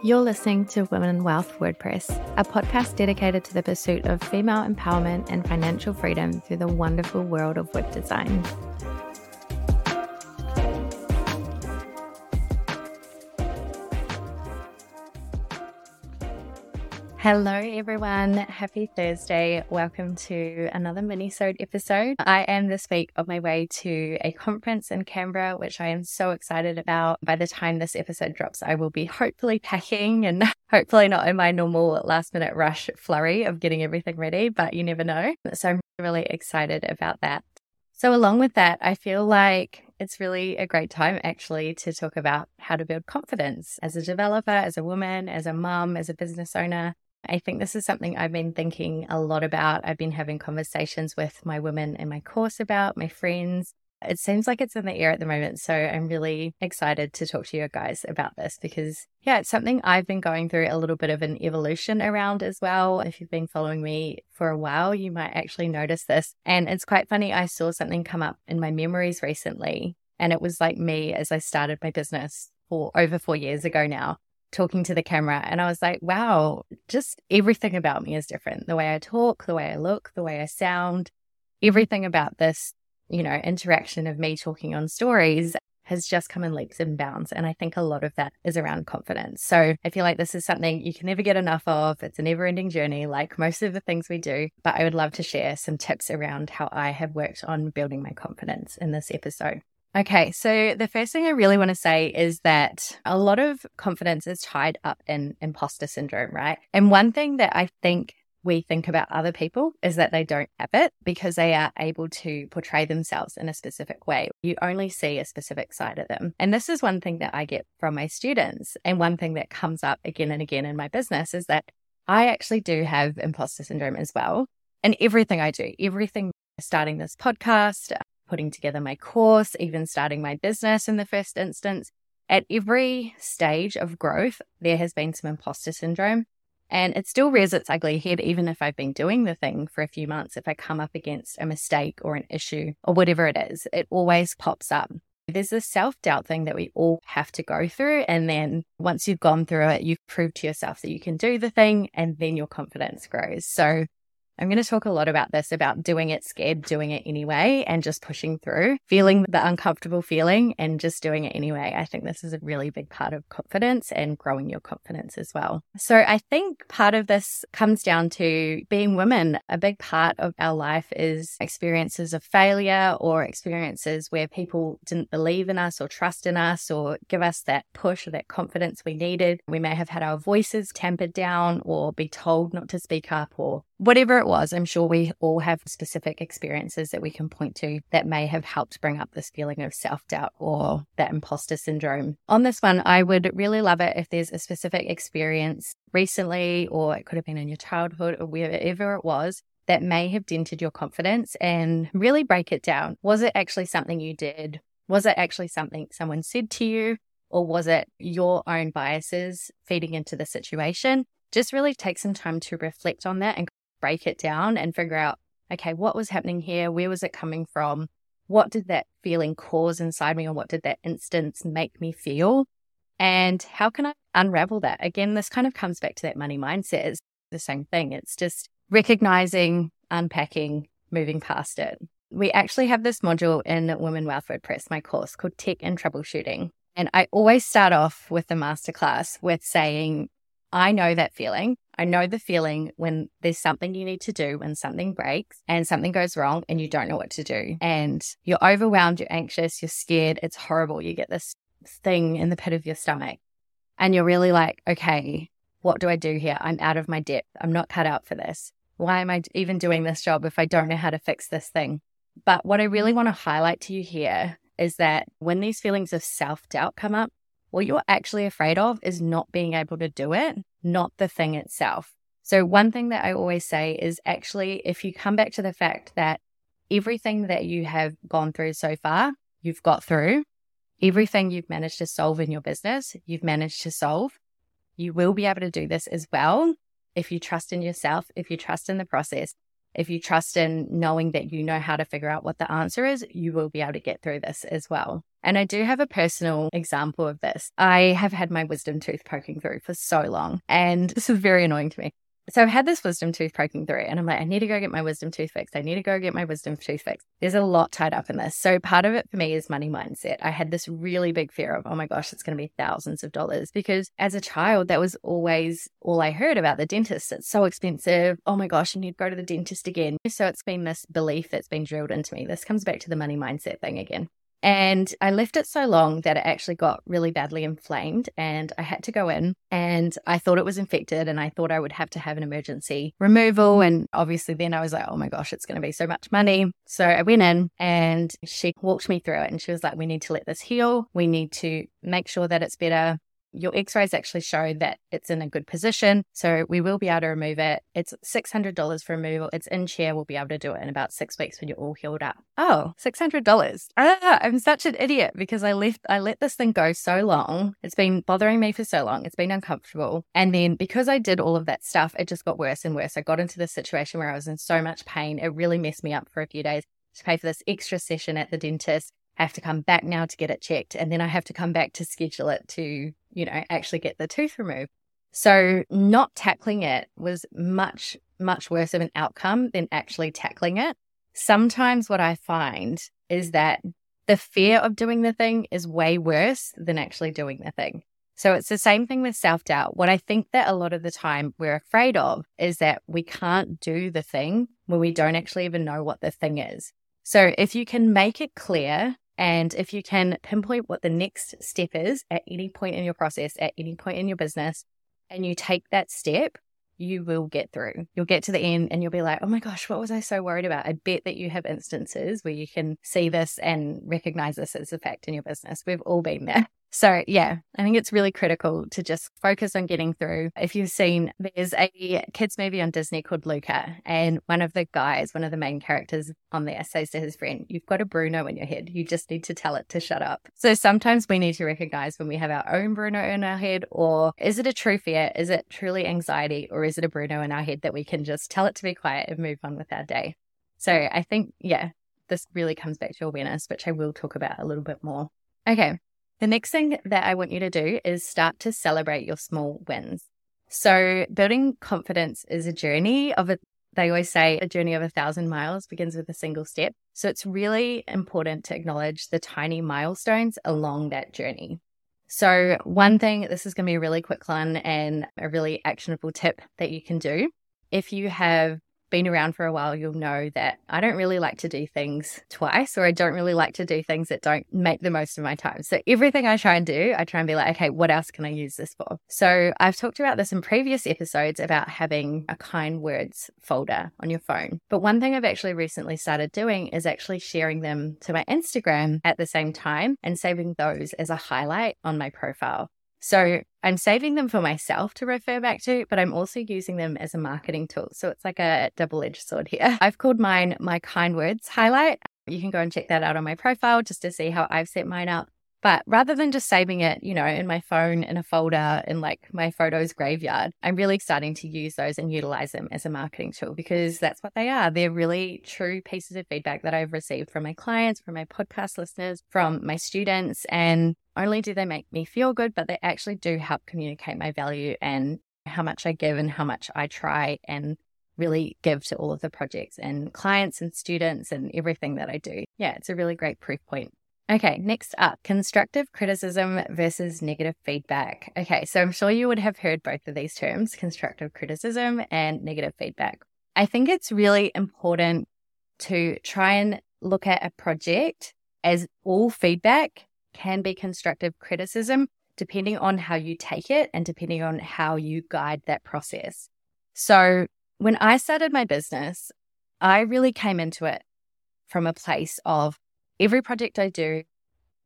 You're listening to Women Wealth WordPress, a podcast dedicated to the pursuit of female empowerment and financial freedom through the wonderful world of web design. Hello, everyone. Happy Thursday. Welcome to another mini-sode episode. I am this week on my way to a conference in Canberra, which I am so excited about. By the time this episode drops, I will be hopefully packing and hopefully not in my normal last minute rush flurry of getting everything ready, but you never know. So I'm really excited about that. So along with that, I feel like it's really a great time actually to talk about how to build confidence as a developer, as a woman, as a mum, as a business owner. I think this is something I've been thinking a lot about. I've been having conversations with my women in my course about, my friends. It seems like it's in the air at the moment. So I'm really excited to talk to you guys about this because, yeah, it's something I've been going through a little bit of an evolution around as well. If you've been following me for a while, you might actually notice this. And it's quite funny. I saw something come up in my memories recently, and it was like me as I started my business for over four years ago now talking to the camera and I was like, wow, just everything about me is different. The way I talk, the way I look, the way I sound, everything about this, you know, interaction of me talking on stories has just come in leaps and bounds. And I think a lot of that is around confidence. So I feel like this is something you can never get enough of. It's a never ending journey, like most of the things we do. But I would love to share some tips around how I have worked on building my confidence in this episode. Okay, so the first thing I really want to say is that a lot of confidence is tied up in imposter syndrome, right? And one thing that I think we think about other people is that they don't have it because they are able to portray themselves in a specific way. You only see a specific side of them. And this is one thing that I get from my students. And one thing that comes up again and again in my business is that I actually do have imposter syndrome as well. And everything I do, everything starting this podcast, putting together my course, even starting my business in the first instance. At every stage of growth, there has been some imposter syndrome. And it still rears its ugly head, even if I've been doing the thing for a few months. If I come up against a mistake or an issue or whatever it is, it always pops up. There's this self doubt thing that we all have to go through. And then once you've gone through it, you've proved to yourself that you can do the thing, and then your confidence grows. So I'm going to talk a lot about this about doing it scared, doing it anyway, and just pushing through, feeling the uncomfortable feeling and just doing it anyway. I think this is a really big part of confidence and growing your confidence as well. So I think part of this comes down to being women. A big part of our life is experiences of failure or experiences where people didn't believe in us or trust in us or give us that push or that confidence we needed. We may have had our voices tempered down or be told not to speak up or whatever it was, I'm sure we all have specific experiences that we can point to that may have helped bring up this feeling of self doubt or that imposter syndrome. On this one, I would really love it if there's a specific experience recently, or it could have been in your childhood or wherever it was. That may have dented your confidence and really break it down. Was it actually something you did? Was it actually something someone said to you? Or was it your own biases feeding into the situation? Just really take some time to reflect on that and break it down and figure out, okay, what was happening here? Where was it coming from? What did that feeling cause inside me, or what did that instance make me feel? And how can I unravel that? Again, this kind of comes back to that money mindset. It's the same thing. It's just recognizing, unpacking, moving past it. We actually have this module in Women Wealth WordPress, my course called Tech and Troubleshooting. And I always start off with the masterclass with saying, I know that feeling. I know the feeling when there's something you need to do, when something breaks and something goes wrong and you don't know what to do. And you're overwhelmed, you're anxious, you're scared. It's horrible. You get this thing in the pit of your stomach. And you're really like, okay, what do I do here? I'm out of my depth. I'm not cut out for this. Why am I even doing this job if I don't know how to fix this thing? But what I really want to highlight to you here is that when these feelings of self doubt come up, what you're actually afraid of is not being able to do it, not the thing itself. So, one thing that I always say is actually, if you come back to the fact that everything that you have gone through so far, you've got through, everything you've managed to solve in your business, you've managed to solve. You will be able to do this as well if you trust in yourself, if you trust in the process, if you trust in knowing that you know how to figure out what the answer is, you will be able to get through this as well. And I do have a personal example of this. I have had my wisdom tooth poking through for so long, and this is very annoying to me. So I've had this wisdom tooth poking through, and I'm like, I need to go get my wisdom tooth fixed. I need to go get my wisdom tooth fixed. There's a lot tied up in this. So part of it for me is money mindset. I had this really big fear of, oh my gosh, it's going to be thousands of dollars because as a child, that was always all I heard about the dentist. It's so expensive. Oh my gosh, I need to go to the dentist again. So it's been this belief that's been drilled into me. This comes back to the money mindset thing again. And I left it so long that it actually got really badly inflamed and I had to go in and I thought it was infected and I thought I would have to have an emergency removal. And obviously then I was like, oh my gosh, it's going to be so much money. So I went in and she walked me through it and she was like, we need to let this heal. We need to make sure that it's better your x rays actually show that it's in a good position. So we will be able to remove it. It's $600 for removal. It's in chair. We'll be able to do it in about six weeks when you're all healed up. Oh, $600. Ah, I'm such an idiot because I left, I let this thing go so long. It's been bothering me for so long. It's been uncomfortable. And then because I did all of that stuff, it just got worse and worse. I got into this situation where I was in so much pain. It really messed me up for a few days to pay for this extra session at the dentist. I have to come back now to get it checked. And then I have to come back to schedule it to, you know, actually get the tooth removed. So not tackling it was much, much worse of an outcome than actually tackling it. Sometimes what I find is that the fear of doing the thing is way worse than actually doing the thing. So it's the same thing with self doubt. What I think that a lot of the time we're afraid of is that we can't do the thing when we don't actually even know what the thing is. So if you can make it clear and if you can pinpoint what the next step is at any point in your process, at any point in your business, and you take that step, you will get through. You'll get to the end and you'll be like, oh my gosh, what was I so worried about? I bet that you have instances where you can see this and recognize this as a fact in your business. We've all been there. So, yeah, I think it's really critical to just focus on getting through. If you've seen, there's a kids' movie on Disney called Luca, and one of the guys, one of the main characters on there, says to his friend, You've got a Bruno in your head. You just need to tell it to shut up. So, sometimes we need to recognize when we have our own Bruno in our head, or is it a true fear? Is it truly anxiety, or is it a Bruno in our head that we can just tell it to be quiet and move on with our day? So, I think, yeah, this really comes back to awareness, which I will talk about a little bit more. Okay, the next thing that I want you to do is start to celebrate your small wins. So, building confidence is a journey of a, they always say a journey of a thousand miles begins with a single step. So, it's really important to acknowledge the tiny milestones along that journey. So, one thing, this is going to be a really quick one and a really actionable tip that you can do. If you have been around for a while, you'll know that I don't really like to do things twice, or I don't really like to do things that don't make the most of my time. So everything I try and do, I try and be like, okay, what else can I use this for? So I've talked about this in previous episodes about having a kind words folder on your phone. But one thing I've actually recently started doing is actually sharing them to my Instagram at the same time and saving those as a highlight on my profile. So I'm saving them for myself to refer back to, but I'm also using them as a marketing tool. So it's like a double edged sword here. I've called mine my kind words highlight. You can go and check that out on my profile just to see how I've set mine up. But rather than just saving it, you know, in my phone in a folder in like my photos graveyard, I'm really starting to use those and utilize them as a marketing tool because that's what they are. They're really true pieces of feedback that I've received from my clients, from my podcast listeners, from my students. And only do they make me feel good, but they actually do help communicate my value and how much I give and how much I try and really give to all of the projects and clients and students and everything that I do. Yeah, it's a really great proof point. Okay, next up constructive criticism versus negative feedback. Okay, so I'm sure you would have heard both of these terms constructive criticism and negative feedback. I think it's really important to try and look at a project as all feedback can be constructive criticism, depending on how you take it and depending on how you guide that process. So, when I started my business, I really came into it from a place of every project I do,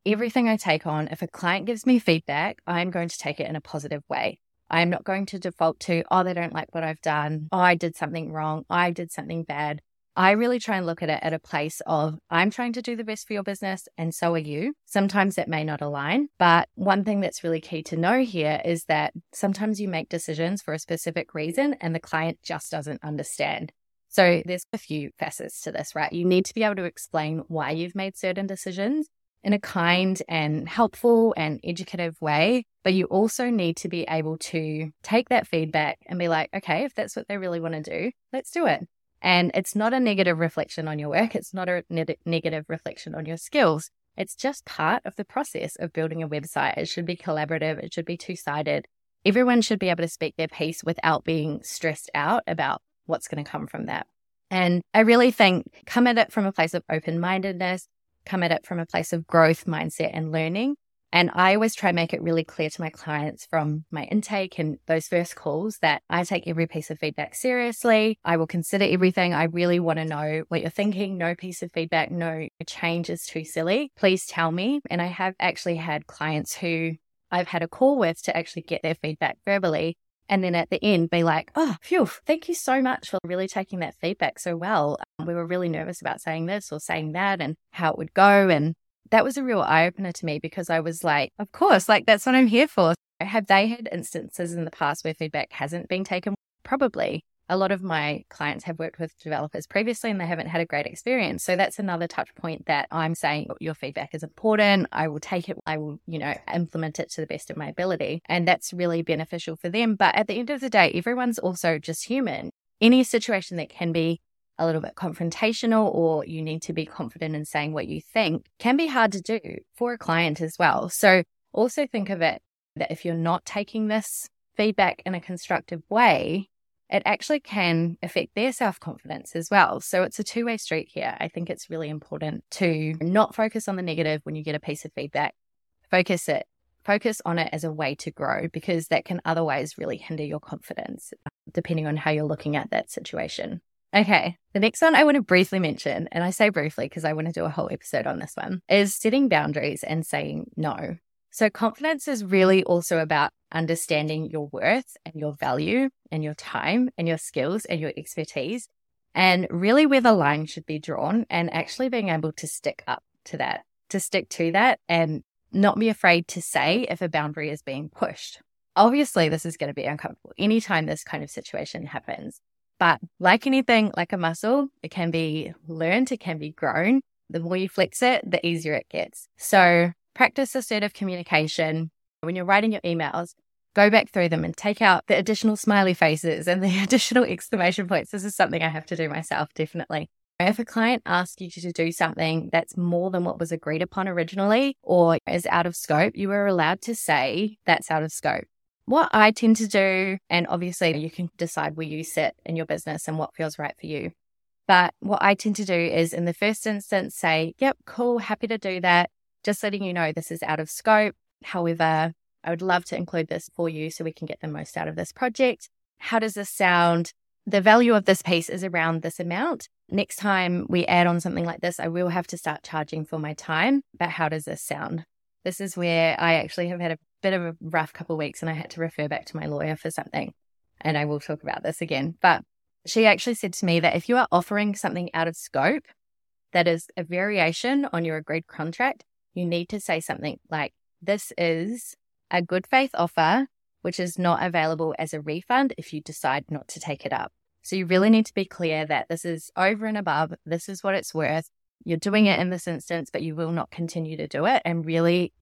everything I take on, if a client gives me feedback, I'm going to take it in a positive way. I'm not going to default to, oh, they don't like what I've done. Oh, I did something wrong. I did something bad. I really try and look at it at a place of I'm trying to do the best for your business, and so are you. Sometimes that may not align, but one thing that's really key to know here is that sometimes you make decisions for a specific reason and the client just doesn't understand. So there's a few facets to this, right? You need to be able to explain why you've made certain decisions. in a kind and helpful and educative way. But you also need to be able to take that feedback and be like, okay, if that's what they really want to do, let's do it. And it's not a negative reflection on your work. It's not a ne- negative reflection on your skills. It's just part of the process of building a website. It should be collaborative. It should be two sided. Everyone should be able to speak their piece without being stressed out about what's going to come from that. And I really think come at it from a place of open mindedness, come at it from a place of growth, mindset, and learning. And I always try and make it really clear to my clients from my intake and those first calls that I take every piece of feedback seriously. I will consider everything. I really want to know what you're thinking. No piece of feedback, no change is too silly. Please tell me. And I have actually had clients who I've had a call with to actually get their feedback verbally. And then at the end, be like, oh, phew, thank you so much for really taking that feedback so well. Um, we were really nervous about saying this or saying that and how it would go. And that was a real eye opener to me because I was like, of course, like that's what I'm here for. Have they had instances in the past where feedback hasn't been taken? Probably. A lot of my clients have worked with developers previously and they haven't had a great experience. So that's another touch point that I'm saying oh, your feedback is important. I will take it. I will, you know, implement it to the best of my ability. And that's really beneficial for them. But at the end of the day, everyone's also just human. Any situation that can be a little bit confrontational or you need to be confident in saying what you think can be hard to do for a client as well. So also think of it that if you're not taking this feedback in a constructive way, it actually can affect their self confidence as well. So it's a two way street here. I think it's really important to not focus on the negative when you get a piece of feedback. Focus it, focus on it as a way to grow because that can otherwise really hinder your confidence, depending on how you're looking at that situation. Okay. The next one I want to briefly mention, and I say briefly because I want to do a whole episode on this one, is setting boundaries and saying no. So, confidence is really also about understanding your worth and your value and your time and your skills and your expertise, and really where the line should be drawn, and actually being able to stick up to that, to stick to that, and not be afraid to say if a boundary is being pushed. Obviously, this is going to be uncomfortable anytime this kind of situation happens. But like anything, like a muscle, it can be learned, it can be grown. The more you flex it, the easier it gets. So practice assertive communication. When you're writing your emails, go back through them and take out the additional smiley faces and the additional exclamation points. This is something I have to do myself, definitely. If a client asks you to do something that's more than what was agreed upon originally or is out of scope, you are allowed to say that's out of scope. What I tend to do, and obviously you can decide where you sit in your business and what feels right for you. But what I tend to do is in the first instance say, yep, cool, happy to do that. Just letting you know this is out of scope. However, I would love to include this for you so we can get the most out of this project. How does this sound? The value of this piece is around this amount. Next time we add on something like this, I will have to start charging for my time. But how does this sound? This is where I actually have had a bit of a rough couple of weeks and I had to refer back to my lawyer for something. And I will talk about this again. But she actually said to me that if you are offering something out of scope that is a variation on your agreed contract, you need to say something like, This is a good faith offer, which is not available as a refund if you decide not to take it up. So you really need to be clear that this is over and above, this is what it's worth. You're doing it in this instance, but you will not continue to do it and really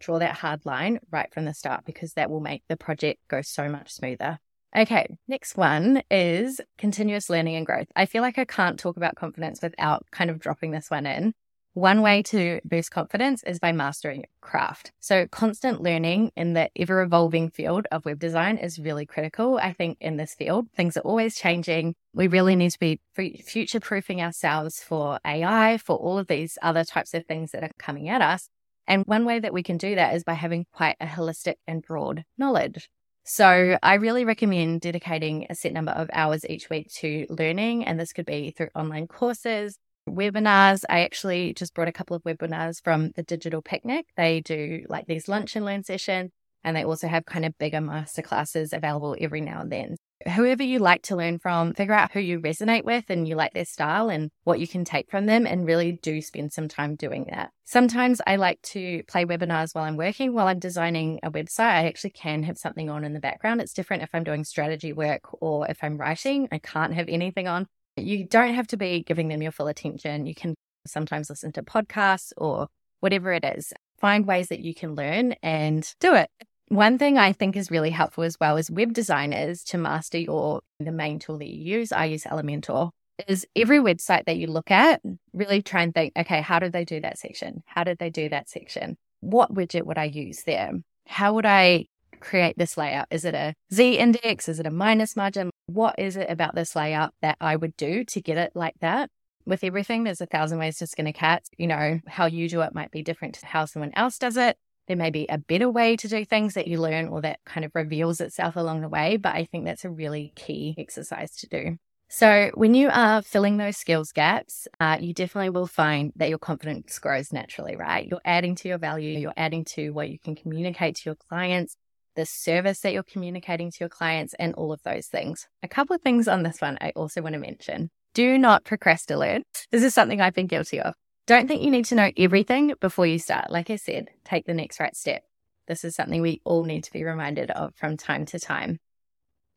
draw that hard line right from the start because that will make the project go so much smoother. Okay, next one is continuous learning and growth. I feel like I can't talk about confidence without kind of dropping this one in. One way to boost confidence is by mastering craft. So, constant learning in the ever evolving field of web design is really critical. I think in this field, things are always changing. We really need to be future proofing ourselves for AI, for all of these other types of things that are coming at us. And one way that we can do that is by having quite a holistic and broad knowledge. So I really recommend dedicating a set number of hours each week to learning. And this could be through online courses, webinars. I actually just brought a couple of webinars from the Digital Picnic. They do like these lunch and learn sessions. And they also have kind of bigger masterclasses available every now and then whoever you like to learn from, figure out who you resonate with and you like their style and what you can take from them, and really do spend some time doing that. Sometimes I like to play webinars while I'm working. While I'm designing a website, I actually can have something on in the background. It's different if I'm doing strategy work or if I'm writing, I can't have anything on. You don't have to be giving them your full attention. You can sometimes listen to podcasts or whatever it is. Find ways that you can learn and do it. One thing I think is really helpful as well as web designers to master your the main tool that you use. I use Elementor. Is every website that you look at, really try and think, okay, how did they do that section? How did they do that section? What widget would I use there? How would I create this layout? Is it a Z index? Is it a minus margin? What is it about this layout that I would do to get it like that? With everything, there's a thousand ways to skin a cat. You know, how you do it might be different to how someone else does it. There may be a better way to do things that you learn or that kind of reveals itself along the way. But I think that's a really key exercise to do. So, when you are filling those skills gaps, uh, you definitely will find that your confidence grows naturally, right? You're adding to your value, you're adding to what you can communicate to your clients, the service that you're communicating to your clients, and all of those things. A couple of things on this one I also want to mention. Do not procrastinate. This is something I've been guilty of. Don't think you need to know everything before you start. Like I said, take the next right step. This is something we all need to be reminded of from time to time.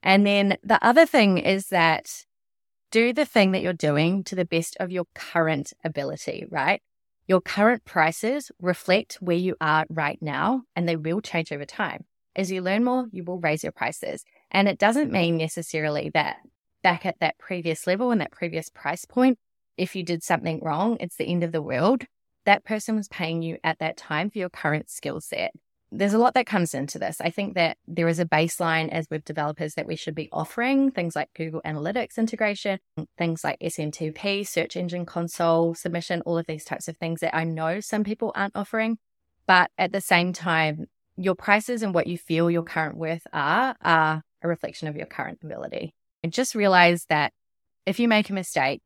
And then the other thing is that do the thing that you're doing to the best of your current ability, right? Your current prices reflect where you are right now, and they will change over time. As you learn more, you will raise your prices. And it doesn't mean necessarily that back at that previous level and that previous price point, if you did something wrong, it's the end of the world. That person was paying you at that time for your current skill set. There's a lot that comes into this. I think that there is a baseline as web developers that we should be offering things like Google Analytics integration, things like SMTP, search engine console submission, all of these types of things that I know some people aren't offering. But at the same time, your prices and what you feel your current worth are are a reflection of your current ability. And just realize that if you make a mistake,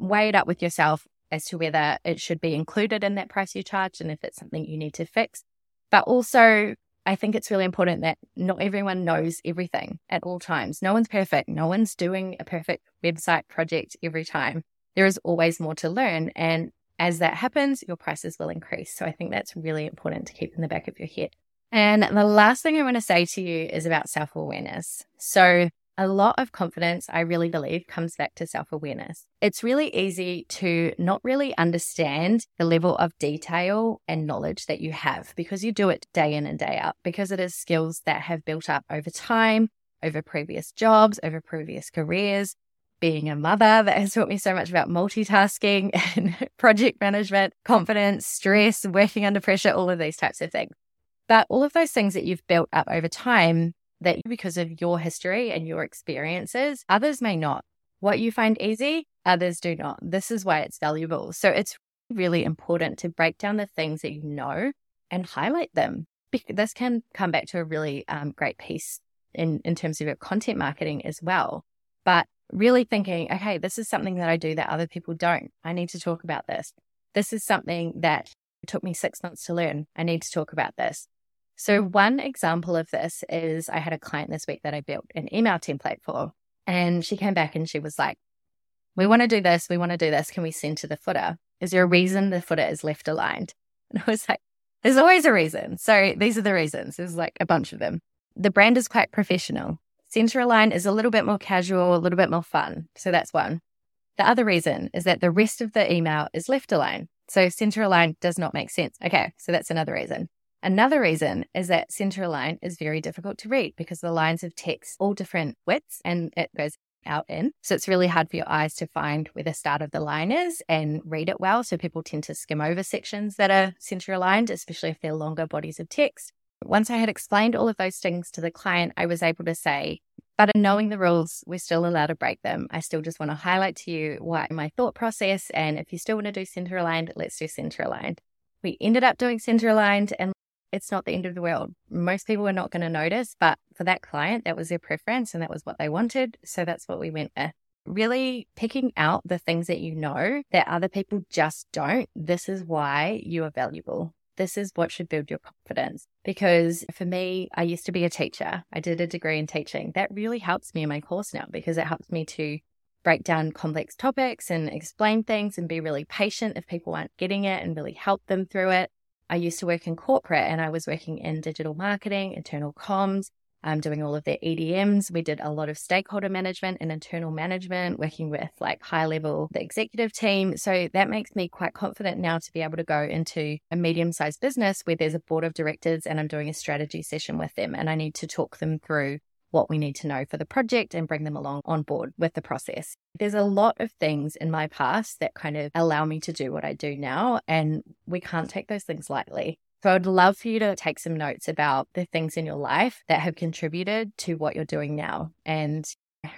weigh it up with yourself as to whether it should be included in that price you charge and if it's something you need to fix. But also, I think it's really important that not everyone knows everything at all times. No one's perfect. No one's doing a perfect website project every time. There is always more to learn. And as that happens, your prices will increase. So I think that's really important to keep in the back of your head. And the last thing I want to say to you is about self awareness. So, a lot of confidence, I really believe, comes back to self awareness. It's really easy to not really understand the level of detail and knowledge that you have because you do it day in and day out, because it is skills that have built up over time, over previous jobs, over previous careers. Being a mother, that has taught me so much about multitasking and project management, confidence, stress, working under pressure, all of these types of things. But all of those things that you've built up over time, that because of your history and your experiences, others may not. What you find easy, others do not. This is why it's valuable. So it's really important to break down the things that you know and highlight them. This can come back to a really um, great piece in, in terms of your content marketing as well. But really thinking, okay, this is something that I do that other people don't. I need to talk about this. This is something that took me six months to learn. I need to talk about this. So, one example of this is I had a client this week that I built an email template for. And she came back and she was like, We want to do this. We want to do this. Can we center the footer? Is there a reason the footer is left aligned? And I was like, There's always a reason. So, these are the reasons. There's like a bunch of them. The brand is quite professional. Center aligned is a little bit more casual, a little bit more fun. So, that's one. The other reason is that the rest of the email is left aligned. So, center aligned does not make sense. Okay. So, that's another reason. Another reason is that center line is very difficult to read because the lines of text all different widths and it goes out in. So it's really hard for your eyes to find where the start of the line is and read it well. So people tend to skim over sections that are center aligned, especially if they're longer bodies of text. Once I had explained all of those things to the client, I was able to say, but knowing the rules, we're still allowed to break them. I still just want to highlight to you what my thought process. And if you still want to do center aligned, let's do center aligned. We ended up doing center aligned and it's not the end of the world. Most people are not going to notice, but for that client, that was their preference and that was what they wanted. So that's what we went with. Really picking out the things that you know that other people just don't. This is why you are valuable. This is what should build your confidence. Because for me, I used to be a teacher. I did a degree in teaching. That really helps me in my course now because it helps me to break down complex topics and explain things and be really patient if people aren't getting it and really help them through it. I used to work in corporate and I was working in digital marketing, internal comms, um, doing all of their EDMs. We did a lot of stakeholder management and internal management, working with like high level, the executive team. So that makes me quite confident now to be able to go into a medium sized business where there's a board of directors and I'm doing a strategy session with them and I need to talk them through what we need to know for the project and bring them along on board with the process. There's a lot of things in my past that kind of allow me to do what I do now, and we can't take those things lightly. So I'd love for you to take some notes about the things in your life that have contributed to what you're doing now and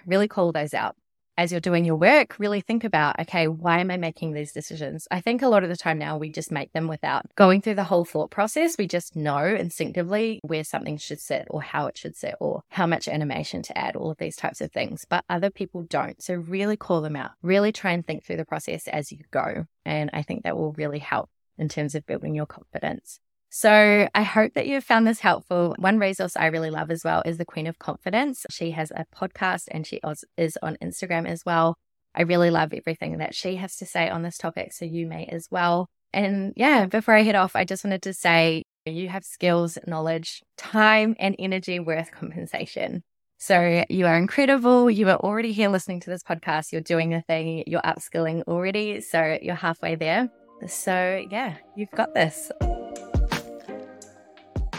really call those out as you're doing your work, really think about, okay, why am I making these decisions? I think a lot of the time now we just make them without going through the whole thought process. We just know instinctively where something should sit or how it should sit or how much animation to add, all of these types of things. But other people don't. So really call them out. Really try and think through the process as you go. And I think that will really help in terms of building your confidence. So I hope that you have found this helpful. One resource I really love as well is the Queen of Confidence. She has a podcast and she is on Instagram as well. I really love everything that she has to say on this topic. So you may as well. And yeah, before I head off, I just wanted to say you have skills, knowledge, time, and energy worth compensation. So you are incredible. You are already here listening to this podcast. You're doing the thing, you're upskilling already. So you're halfway there. So yeah, you've got this.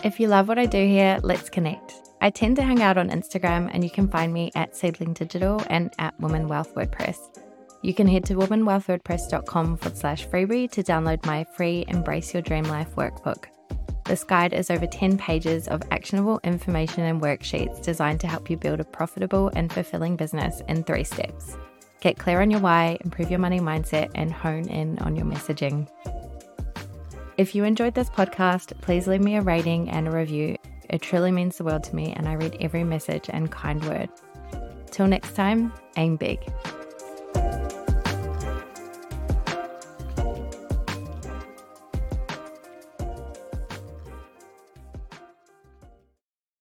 If you love what I do here, let's connect. I tend to hang out on Instagram, and you can find me at Seedling Digital and at Women Wealth WordPress. You can head to womenwealthwordpress.com forward slash freebie to download my free Embrace Your Dream Life workbook. This guide is over 10 pages of actionable information and worksheets designed to help you build a profitable and fulfilling business in three steps. Get clear on your why, improve your money mindset, and hone in on your messaging. If you enjoyed this podcast, please leave me a rating and a review. It truly means the world to me, and I read every message and kind word. Till next time, aim big.